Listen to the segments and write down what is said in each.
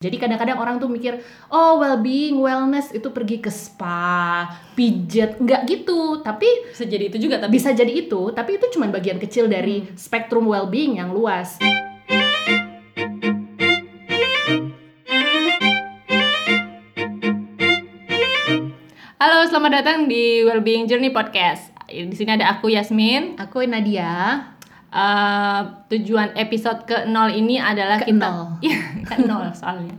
Jadi kadang-kadang orang tuh mikir, oh well-being, wellness itu pergi ke spa, pijet, nggak gitu. Tapi bisa jadi itu juga, tapi bisa jadi itu. Tapi itu cuma bagian kecil dari hmm. spektrum well-being yang luas. Halo, selamat datang di Wellbeing Journey Podcast. Di sini ada aku Yasmin, aku Nadia uh, tujuan episode ke nol ini adalah ke kita nol. ya ke nol soalnya.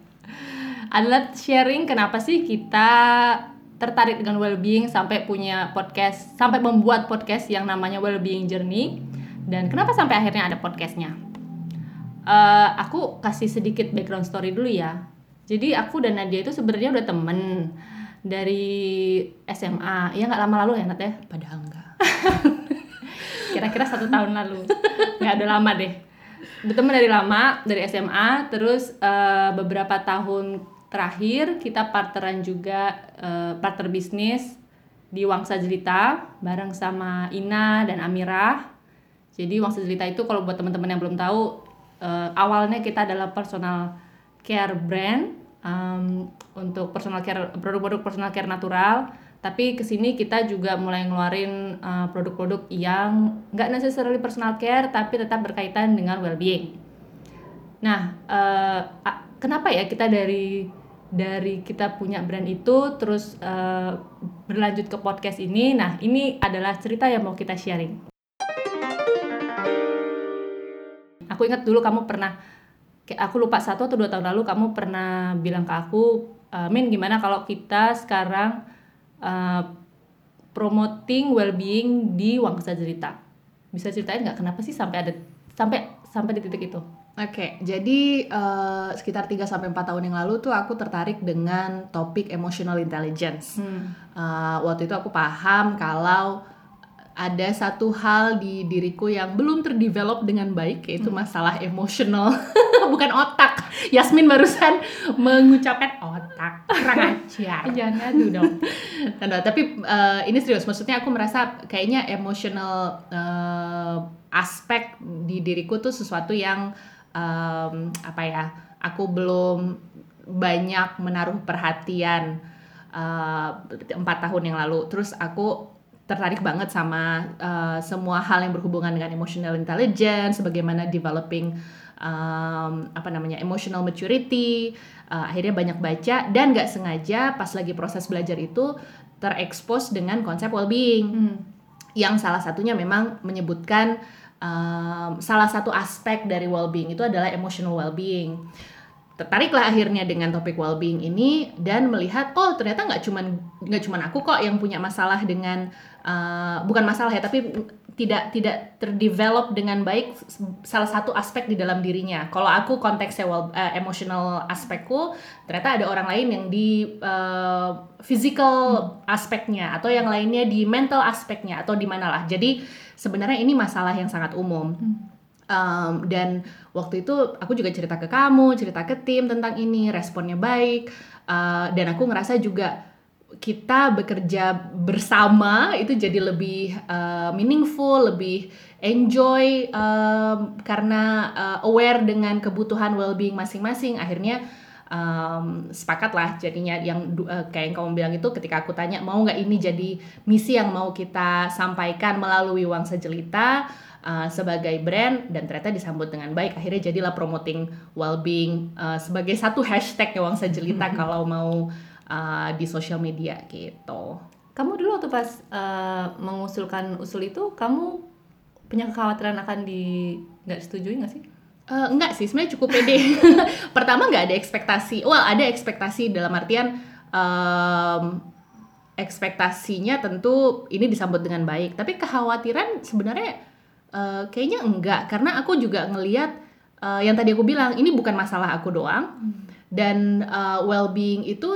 Adalah sharing kenapa sih kita tertarik dengan well-being sampai punya podcast sampai membuat podcast yang namanya well-being journey dan kenapa sampai akhirnya ada podcastnya? Uh, aku kasih sedikit background story dulu ya. Jadi aku dan Nadia itu sebenarnya udah temen dari SMA ya nggak lama lalu ya Nat ya? Padahal enggak kira-kira satu tahun lalu. Nggak ada lama deh. Berteman dari lama dari SMA terus uh, beberapa tahun terakhir kita partneran juga uh, partner bisnis di Wangsa Jelita bareng sama Ina dan Amira. Jadi Wangsa Jelita itu kalau buat teman-teman yang belum tahu uh, awalnya kita adalah personal care brand um, untuk personal care produk-produk personal care natural tapi ke sini kita juga mulai ngeluarin uh, produk-produk yang nggak necessarily personal care tapi tetap berkaitan dengan well-being. Nah, uh, kenapa ya kita dari dari kita punya brand itu terus uh, berlanjut ke podcast ini? Nah, ini adalah cerita yang mau kita sharing. Aku ingat dulu kamu pernah, aku lupa satu atau dua tahun lalu kamu pernah bilang ke aku, Min gimana kalau kita sekarang uh, promoting well-being di Wangsa Cerita. Bisa ceritain nggak kenapa sih sampai ada sampai sampai di titik itu? Oke, okay, jadi uh, sekitar 3 sampai 4 tahun yang lalu tuh aku tertarik dengan topik emotional intelligence. Hmm. Uh, waktu itu aku paham kalau ada satu hal di diriku yang belum terdevelop dengan baik yaitu hmm. masalah emosional. Bukan otak. Yasmin barusan mengucapkan otak. Kurang ajar. Jangan dong. Nah, tapi uh, ini serius. Maksudnya aku merasa kayaknya emosional uh, aspek di diriku tuh sesuatu yang um, apa ya aku belum banyak menaruh perhatian empat uh, tahun yang lalu. Terus aku tertarik banget sama uh, semua hal yang berhubungan dengan emotional intelligence, bagaimana developing um, apa namanya emotional maturity. Uh, akhirnya banyak baca dan nggak sengaja pas lagi proses belajar itu terekspos dengan konsep well-being, hmm. yang salah satunya memang menyebutkan um, salah satu aspek dari well-being itu adalah emotional well-being tertariklah akhirnya dengan topik well-being ini dan melihat oh ternyata nggak cuman nggak cuman aku kok yang punya masalah dengan uh, bukan masalah ya tapi tidak tidak terdevelop dengan baik salah satu aspek di dalam dirinya. Kalau aku konteksnya well, uh, emotional aspekku, ternyata ada orang lain yang di uh, physical aspeknya atau yang lainnya di mental aspeknya atau di mana lah. Jadi sebenarnya ini masalah yang sangat umum. Hmm um, dan waktu itu aku juga cerita ke kamu cerita ke tim tentang ini responnya baik. Uh, dan aku ngerasa juga kita bekerja bersama itu jadi lebih uh, meaningful lebih enjoy um, karena uh, aware dengan kebutuhan well-being masing-masing. Akhirnya um, sepakat lah jadinya yang uh, kayak yang kamu bilang itu ketika aku tanya mau nggak ini jadi misi yang mau kita sampaikan melalui uang sejelita uh, sebagai brand dan ternyata disambut dengan baik akhirnya jadilah promoting well-being uh, sebagai satu hashtag uang sejelita kalau mau uh, di sosial media gitu. Kamu dulu waktu pas uh, mengusulkan usul itu kamu punya kekhawatiran akan di nggak setujui nggak sih? Uh, enggak sih, sebenarnya cukup pede. Pertama nggak ada ekspektasi. Well, ada ekspektasi dalam artian um, ekspektasinya tentu ini disambut dengan baik. Tapi kekhawatiran sebenarnya uh, kayaknya enggak karena aku juga ngeliat uh, yang tadi aku bilang ini bukan masalah aku doang. Hmm. dan uh, well-being itu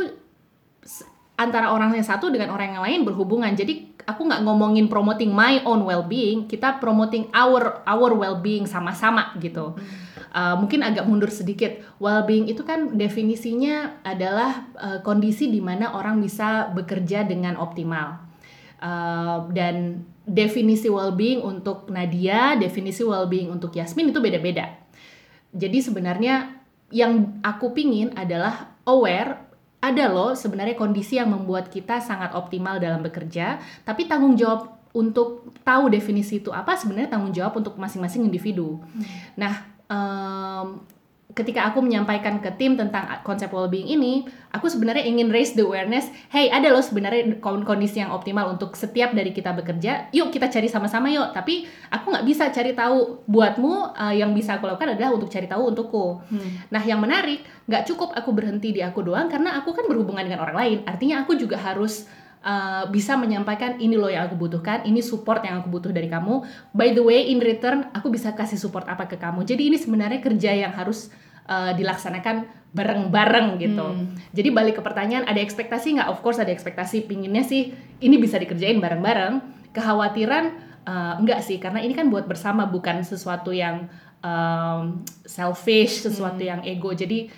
antara orang yang satu dengan orang yang lain berhubungan. Jadi aku nggak ngomongin promoting my own well-being kita promoting our our well-being sama-sama gitu. Uh, mungkin agak mundur sedikit. Well-being itu kan definisinya adalah uh, kondisi di mana orang bisa bekerja dengan optimal. Uh, dan definisi well-being untuk Nadia, definisi well-being untuk Yasmin itu beda-beda. Jadi sebenarnya yang aku pingin adalah aware ada loh sebenarnya kondisi yang membuat kita sangat optimal dalam bekerja, tapi tanggung jawab untuk tahu definisi itu apa sebenarnya tanggung jawab untuk masing-masing individu. Nah, em, ketika aku menyampaikan ke tim tentang konsep well-being ini, aku sebenarnya ingin raise the awareness, hey ada loh sebenarnya kon- kondisi yang optimal untuk setiap dari kita bekerja, yuk kita cari sama-sama yuk. Tapi aku nggak bisa cari tahu buatmu, eh, yang bisa aku lakukan adalah untuk cari tahu untukku. Nah yang menarik, nggak cukup aku berhenti di aku doang karena aku kan berhubungan dengan orang lain. Artinya aku juga harus uh, bisa menyampaikan ini loh yang aku butuhkan, ini support yang aku butuh dari kamu. By the way, in return aku bisa kasih support apa ke kamu. Jadi ini sebenarnya kerja yang harus uh, dilaksanakan bareng-bareng gitu. Jadi balik ke pertanyaan, ada ekspektasi nggak? Of course ada ekspektasi. Pinginnya sih ini bisa dikerjain bareng-bareng. Kekhawatiran uh, enggak sih, karena ini kan buat bersama bukan sesuatu yang um, selfish, sesuatu yang ego. Jadi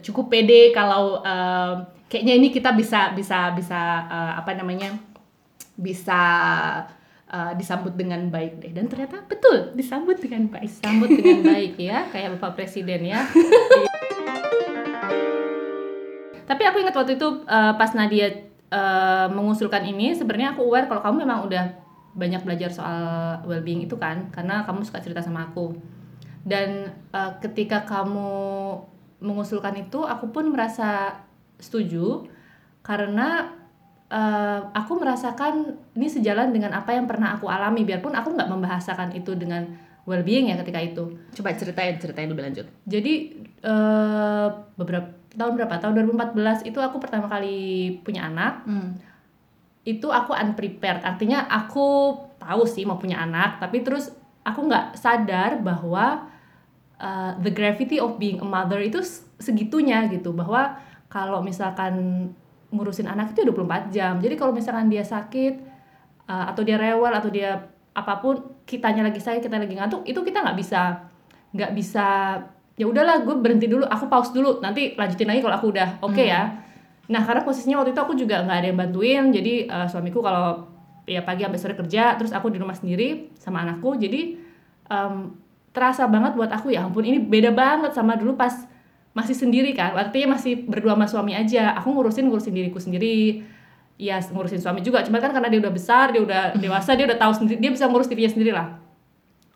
cukup pede kalau um, kayaknya ini kita bisa bisa bisa uh, apa namanya bisa uh, disambut dengan baik deh dan ternyata betul disambut dengan baik Sambut dengan baik ya, kayak Bapak Presiden ya. Tapi aku ingat waktu itu eh, pas Nadia eh, mengusulkan ini, sebenarnya aku aware kalau kamu memang udah banyak belajar soal well-being itu kan, karena kamu suka cerita sama aku. Dan eh, ketika kamu mengusulkan itu, aku pun merasa setuju karena eh, aku merasakan ini sejalan dengan apa yang pernah aku alami, biarpun aku nggak membahasakan itu dengan well-being ya ketika itu. coba ceritain ceritain lebih lanjut Jadi eh, beberapa tahun berapa? Tahun 2014 itu aku pertama kali punya anak. Itu aku unprepared. Artinya aku tahu sih mau punya anak, tapi terus aku nggak sadar bahwa uh, the gravity of being a mother itu segitunya gitu. Bahwa kalau misalkan ngurusin anak itu 24 jam. Jadi kalau misalkan dia sakit uh, atau dia rewel atau dia apa pun, kitanya lagi sakit, kita lagi ngantuk, itu kita nggak bisa nggak bisa ya udahlah gue berhenti dulu aku pause dulu nanti lanjutin lagi kalau aku udah oke ya nah karena posisinya waktu itu aku juga nggak ada yang bantuin jadi eh, suamiku kalau ya pagi sampai sore kerja terus aku di rumah sendiri sama anakku jadi em, terasa banget buat aku ya ampun ini beda banget sama dulu pas masih sendiri kan. Artinya masih berdua sama suami aja. Aku ngurusin ngurusin diriku sendiri. Ya ngurusin suami juga. Cuma kan karena dia udah besar dia udah dewasa dia udah tahu sendiri dia bisa ngurus dirinya sendiri lah.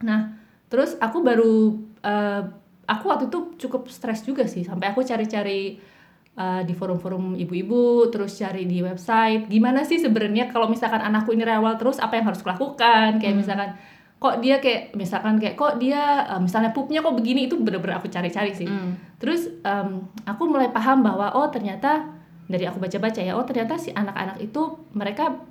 Nah, terus aku baru eh, aku waktu itu cukup stres juga sih. Sampai aku cari-cari eh, di forum-forum ibu-ibu, terus cari di website. Gimana sih sebenarnya kalau misalkan anakku ini rewel terus apa yang harus kulakukan? Kayak misalkan kok dia kayak misalkan kayak kok dia eh, misalnya pupnya kok begini itu bener-bener aku cari-cari sih. Terus em, aku mulai paham bahwa oh ternyata dari aku baca-baca ya oh ternyata si anak-anak itu mereka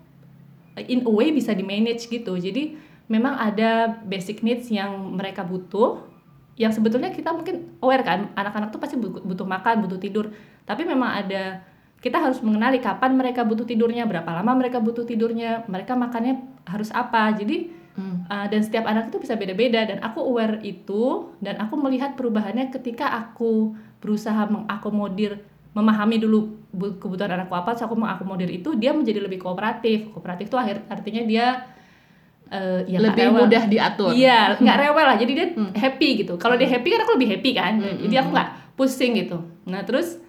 in a way bisa di manage gitu. Jadi memang ada basic needs yang mereka butuh yang sebetulnya kita mungkin aware kan anak-anak tuh pasti bu- butuh makan butuh tidur. Tapi memang ada kita harus mengenali kapan mereka butuh tidurnya berapa lama mereka butuh tidurnya mereka makannya harus apa. Jadi uh, dan setiap anak itu bisa beda-beda dan aku aware itu dan aku melihat perubahannya ketika aku berusaha mengakomodir memahami dulu bu- kebutuhan anakku apa terus aku mengakomodir itu dia menjadi lebih kooperatif kooperatif itu akhir artinya dia eh, ya lebih rewel. mudah diatur Iya, nggak rewel lah. Jadi dia happy gitu. Kalau dia happy kan aku lebih happy kan. Jadi aku nggak pusing gitu. Nah terus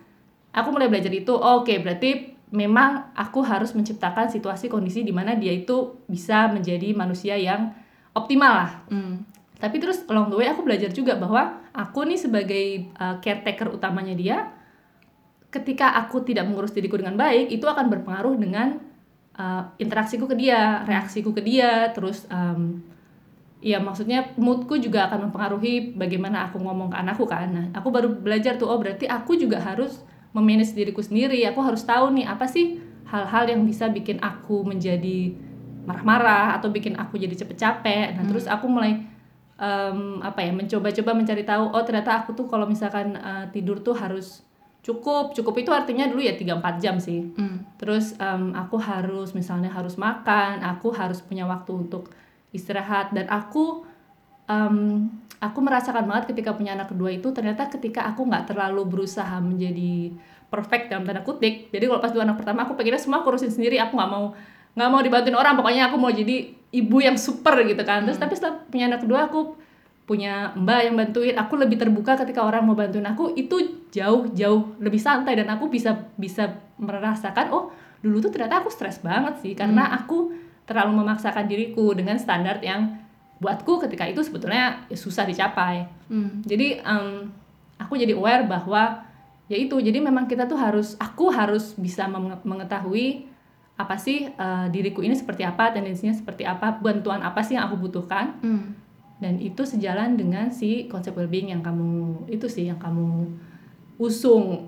aku mulai belajar itu. Oh, Oke, berarti memang aku harus menciptakan situasi kondisi di mana dia itu bisa menjadi manusia yang optimal lah. Hmm. Tapi terus along the way aku belajar juga bahwa aku nih sebagai uh, caretaker utamanya dia, ketika aku tidak mengurus diriku dengan baik, itu akan berpengaruh dengan uh, interaksiku ke dia, reaksiku ke dia, terus um, ya maksudnya moodku juga akan mempengaruhi bagaimana aku ngomong ke anakku kan. Nah, aku baru belajar tuh, oh berarti aku juga harus memanage diriku sendiri. Aku harus tahu nih apa sih hal-hal yang bisa bikin aku menjadi marah-marah atau bikin aku jadi cepet capek. Nah, terus aku mulai em, apa ya mencoba-coba mencari tahu oh ternyata aku tuh kalau misalkan eh, tidur tuh harus cukup cukup itu artinya dulu ya 3-4 jam sih Hmm. terus em, aku harus misalnya harus makan aku harus punya waktu untuk istirahat dan aku em, aku merasakan banget ketika punya anak kedua itu ternyata ketika aku nggak terlalu berusaha menjadi perfect dalam tanda kutip jadi kalau pas dua anak pertama aku pengennya semua aku urusin sendiri aku nggak mau nggak mau dibantuin orang pokoknya aku mau jadi ibu yang super gitu kan terus tapi setelah punya anak kedua aku punya mbak yang bantuin aku lebih terbuka ketika orang mau bantuin aku itu jauh jauh lebih santai dan aku bisa bisa merasakan oh dulu tuh ternyata aku stres banget sih karena Hmm. aku terlalu memaksakan diriku dengan standar yang buatku ketika itu sebetulnya ya susah dicapai Hmm. jadi em, aku jadi aware bahwa ya itu jadi memang kita tuh harus aku harus bisa menge- mengetahui apa sih eh, diriku ini seperti apa tendensinya seperti apa bantuan apa sih yang aku butuhkan Hmm. dan itu sejalan dengan si konsep well-being yang kamu itu sih yang kamu usung.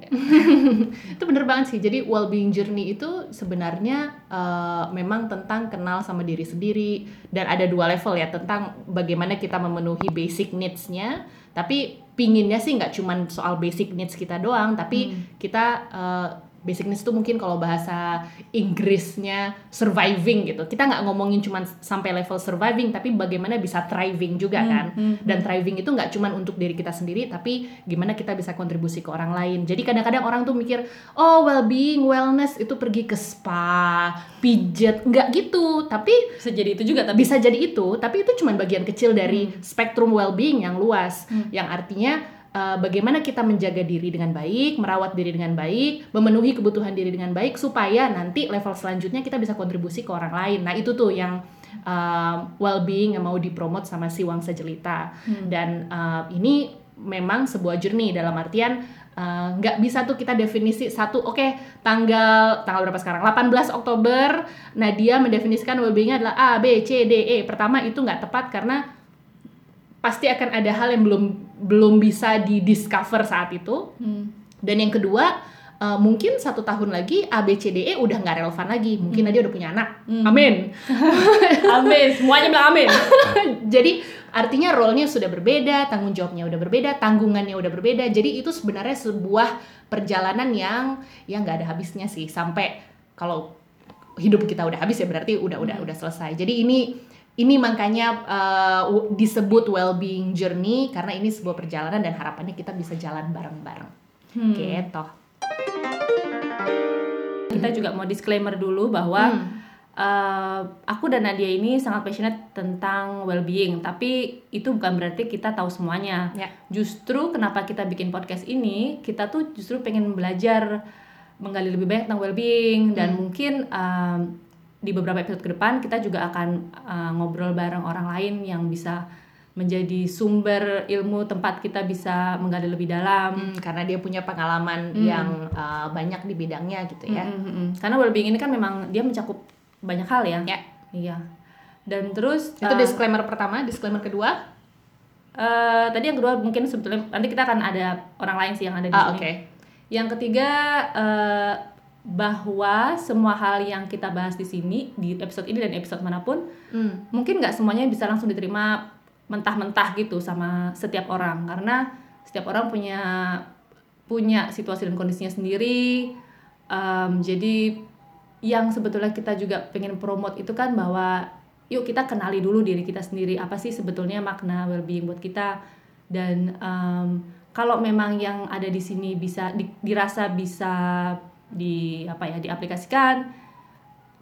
Itu bener banget sih. Jadi well-being journey itu sebenarnya eh, memang tentang kenal sama diri sendiri. Dan ada dua level ya tentang bagaimana kita memenuhi basic needs-nya. Tapi pinginnya sih nggak cuman soal basic needs kita doang tapi kita eh, basic needs itu mungkin kalau bahasa Inggrisnya surviving gitu. Kita nggak ngomongin cuman sampai level surviving tapi bagaimana bisa thriving juga kan. dan thriving itu nggak cuman untuk diri kita sendiri tapi gimana kita bisa kontribusi ke orang lain. Jadi kadang-kadang orang tuh mikir oh well-being wellness itu pergi ke spa pijet. Nggak gitu. Tapi bisa jadi itu juga tapi bisa jadi itu. Tapi itu cuma bagian kecil dari spektrum well-being yang luas. Yang artinya uh, bagaimana kita menjaga diri dengan baik merawat diri dengan baik memenuhi kebutuhan diri dengan baik supaya nanti level selanjutnya kita bisa kontribusi ke orang lain. Nah itu tuh yang um, well-being yang mau dipromot sama si Wangsa Jelita. Dan uh, ini memang sebuah journey dalam artian uh, nggak bisa tuh kita definisi satu oke tanggal tanggal berapa sekarang? 18 Oktober. Nadia mendefinisikan well-beingnya adalah A B C D E. Pertama itu nggak tepat karena pasti akan ada hal yang belum belum bisa di discover saat itu. Hmm. dan yang kedua uh, mungkin satu tahun lagi A B C D E udah nggak relevan lagi. Mungkin Nadia udah punya anak. Amin. Amin. Semuanya bilang amin. Jadi artinya role-nya sudah berbeda, tanggung jawabnya udah berbeda, tanggungannya udah berbeda. Jadi itu sebenarnya sebuah perjalanan yang yang nggak ada habisnya sih. Sampai kalau hidup kita udah habis ya berarti udah udah udah selesai. Jadi ini ini makanya uh, disebut well-being journey karena ini sebuah perjalanan dan harapannya kita bisa jalan bareng-bareng. Gitu. kita juga mau disclaimer dulu bahwa Hmm. eh, aku dan Nadia ini sangat passionate tentang well-being, tapi itu bukan berarti kita tahu semuanya. Ya. Justru kenapa kita bikin podcast ini, kita tuh justru pengen belajar menggali lebih banyak tentang well-being dan mungkin em, di beberapa episode ke depan kita juga akan eh, ngobrol bareng orang lain yang bisa menjadi sumber ilmu tempat kita bisa menggali lebih dalam. Hmm, karena dia punya pengalaman yang uh, banyak di bidangnya gitu ya. Mm, mm, mm. Karena well-being ini kan memang dia mencakup banyak hal ya. Ya. Iya. Dan terus Itu eh, disclaimer pertama, disclaimer kedua. eh, tadi yang kedua mungkin sebetulnya nanti kita akan ada orang lain sih yang ada di Ah, sini. oke. Yang ketiga eh, bahwa semua hal yang kita bahas di sini di episode ini dan episode mana pun Hmm. mungkin nggak semuanya bisa langsung diterima mentah-mentah gitu sama setiap orang. Karena setiap orang punya punya situasi dan kondisinya sendiri. Em, jadi yang sebetulnya kita juga pengen promote itu kan bahwa yuk kita kenali dulu diri kita sendiri. Apa sih sebetulnya makna well-being buat kita? Dan em, kalau memang yang ada di sini bisa di- dirasa bisa di apa ya diaplikasikan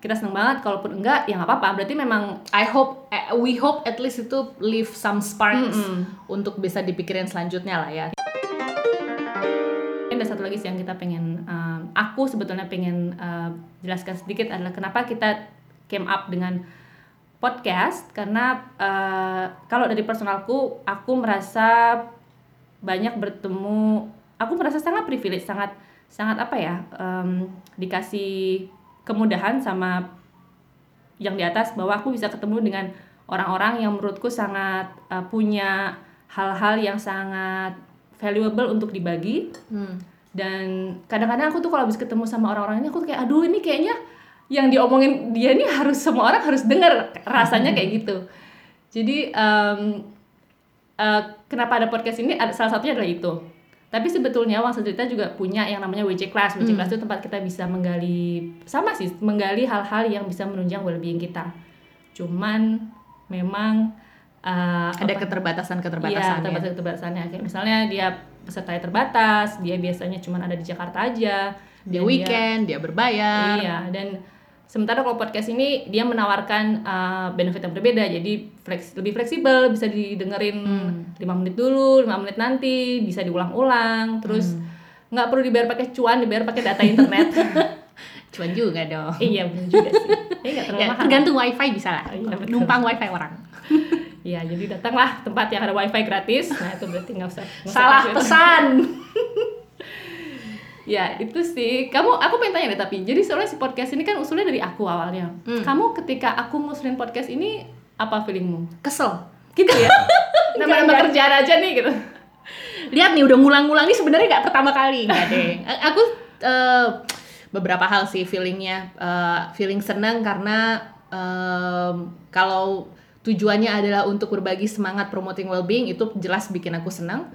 kita seneng banget kalaupun enggak ya nggak apa-apa berarti memang I hope, eh, we hope at least itu leave some sparks Mm-mm. untuk bisa dipikirin selanjutnya lah ya. ada satu lagi sih yang kita pengen um, aku sebetulnya pengen uh, jelaskan sedikit adalah kenapa kita came up dengan podcast karena uh, kalau dari personalku aku merasa banyak bertemu aku merasa sangat privilege sangat sangat apa ya um, dikasih kemudahan sama yang di atas bahwa aku bisa ketemu dengan orang-orang yang menurutku sangat uh, punya hal-hal yang sangat valuable untuk dibagi. Hmm. dan kadang-kadang aku tuh kalau habis ketemu sama orang-orang ini aku tuh kayak aduh ini kayaknya yang diomongin dia ini harus semua orang harus dengar rasanya kayak gitu. Jadi em, eh, kenapa ada podcast ini? Salah satunya adalah itu tapi sebetulnya Wang Cerita juga punya yang namanya WC Class WC Class itu tempat kita bisa menggali sama sih menggali hal-hal yang bisa menunjang well-being kita cuman memang eh, Ada keterbatasan-keterbatasannya. Iya, terbatas keterbatasannya. Kayak misalnya dia pesertanya terbatas, dia biasanya cuma ada di Jakarta aja. dia weekend, dia berbayar. Iya, dan Sementara kalau podcast ini dia menawarkan uh, benefit yang berbeda, jadi fleks, lebih fleksibel, bisa didengerin Hmm. 5 menit dulu, 5 menit nanti, bisa diulang-ulang, terus Hmm. nggak perlu dibayar pakai cuan, dibayar pakai data internet. Cuan juga dong. iya benar juga sih. Ini nggak terlalu Ya, mahal. tergantung wifi bisa lah. Oh, iya, betul. Numpang wifi orang. Iya, jadi datanglah tempat yang ada wifi gratis. Nah itu berarti nggak usah. usah Salah pesan. Ya itu sih. Kamu, aku pengen tanya deh tapi. Jadi soalnya si podcast ini kan usulnya dari aku awalnya. Hmm. Kamu ketika aku ngusulin podcast ini apa feelingmu? Kesel. Gitu ya. Enggak, kerjaan aja nih gitu. Lihat nih udah ngulang-ngulang ini sebenarnya nggak pertama kali nggak deh. Aku eh, beberapa hal sih feelingnya, Eh, feeling senang karena em, kalau tujuannya adalah untuk berbagi semangat promoting well-being itu jelas bikin aku senang.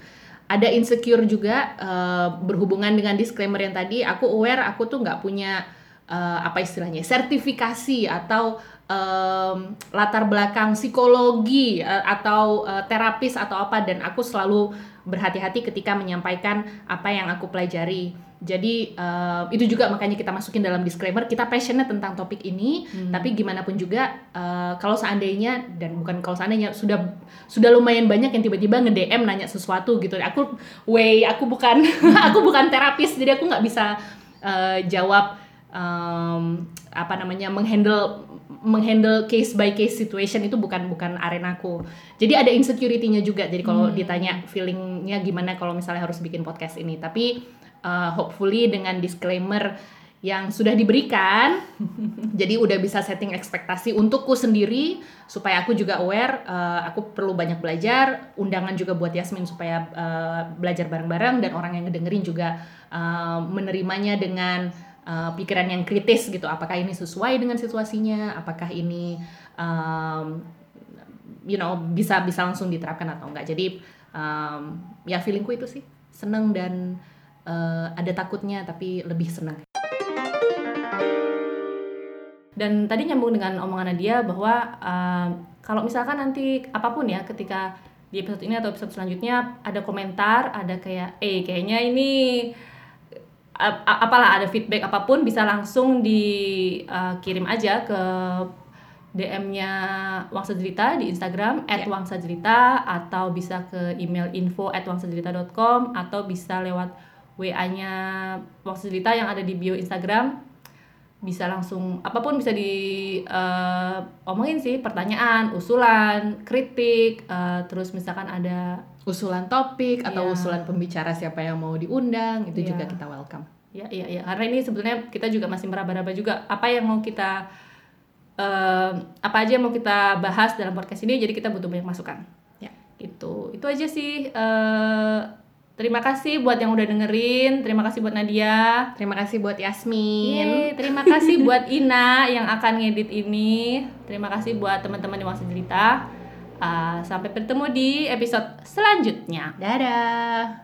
Ada insecure juga eh, berhubungan dengan disclaimer yang tadi. Aku aware aku tuh nggak punya eh, apa istilahnya sertifikasi atau em, latar belakang psikologi eh, atau eh, terapis atau apa dan aku selalu berhati-hati ketika menyampaikan apa yang aku pelajari. Jadi eh, itu juga makanya kita masukin dalam disclaimer kita passionate tentang topik ini, tapi gimana pun juga eh, kalau seandainya dan bukan kalau seandainya sudah sudah lumayan banyak yang tiba-tiba nge-DM nanya sesuatu gitu. Aku way aku bukan aku bukan terapis jadi aku nggak bisa eh, jawab em, apa namanya menghandle menghandle case by case situation itu bukan bukan arenaku. Jadi ada insecurity-nya juga. Jadi kalau ditanya feelingnya gimana kalau misalnya harus bikin podcast ini, tapi uh, hopefully dengan disclaimer yang sudah diberikan, jadi udah bisa setting ekspektasi untukku sendiri supaya aku juga aware. uh, aku perlu banyak belajar. Undangan juga buat Yasmin supaya uh, belajar bareng-bareng dan orang yang ngedengerin juga uh, menerimanya dengan uh, pikiran yang kritis gitu. Apakah ini sesuai dengan situasinya? Apakah ini um, you know bisa bisa langsung diterapkan atau enggak? Jadi um, ya feelingku itu sih seneng dan uh, ada takutnya tapi lebih seneng. Dan tadi nyambung dengan omongan Nadia bahwa uh, kalau misalkan nanti apa pun ya ketika di episode ini atau episode selanjutnya ada komentar, ada kayak eh kayaknya ini apalah ada feedback apa pun bisa langsung dikirim aja ke DM-nya Wangsa Jelita di Instagram Ya. @wangsajelita atau bisa ke email info @wangsajelita.com atau bisa lewat WA-nya Wangsa Jelita yang ada di bio Instagram bisa langsung apa pun bisa di eh, omongin sih pertanyaan usulan kritik eh, terus misalkan ada Usulan topik atau Iya. usulan pembicara siapa yang mau diundang itu Iya. juga kita welcome. ya iya iya karena ini sebetulnya kita juga masih meraba-raba juga apa yang mau kita eh, apa aja yang mau kita bahas dalam podcast ini jadi kita butuh banyak masukan Ya. gitu itu aja sih Eh, terima kasih buat yang udah dengerin terima kasih buat Nadia Terima kasih buat Yasmin. Yeay, terima kasih buat Ina yang akan ngedit ini. Terima kasih buat teman-teman di Wangsa Jelita. Uh, sampai bertemu di episode selanjutnya. Dadah.